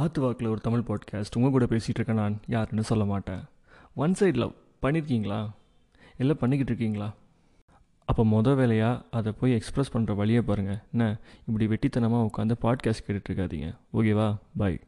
காத்து வாக்கில் ஒரு தமிழ் பாட்காஸ்ட் உங்கள் கூட பேசிகிட்டு இருக்கேன் நான். யாருன்னு சொல்ல மாட்டேன். ஒன் சைடில் பண்ணியிருக்கீங்களா இல்லை பண்ணிக்கிட்டு இருக்கீங்களா அப்போ மொதல் வேலையாக அதை போய் எக்ஸ்ப்ரெஸ் பண்ணுற வழியை பாருங்கள் என்ன? இப்படி வெட்டித்தனமாக உட்காந்து பாட்காஸ்ட் கேட்டுட்ருக்காதீங்க ஓகேவா பாய்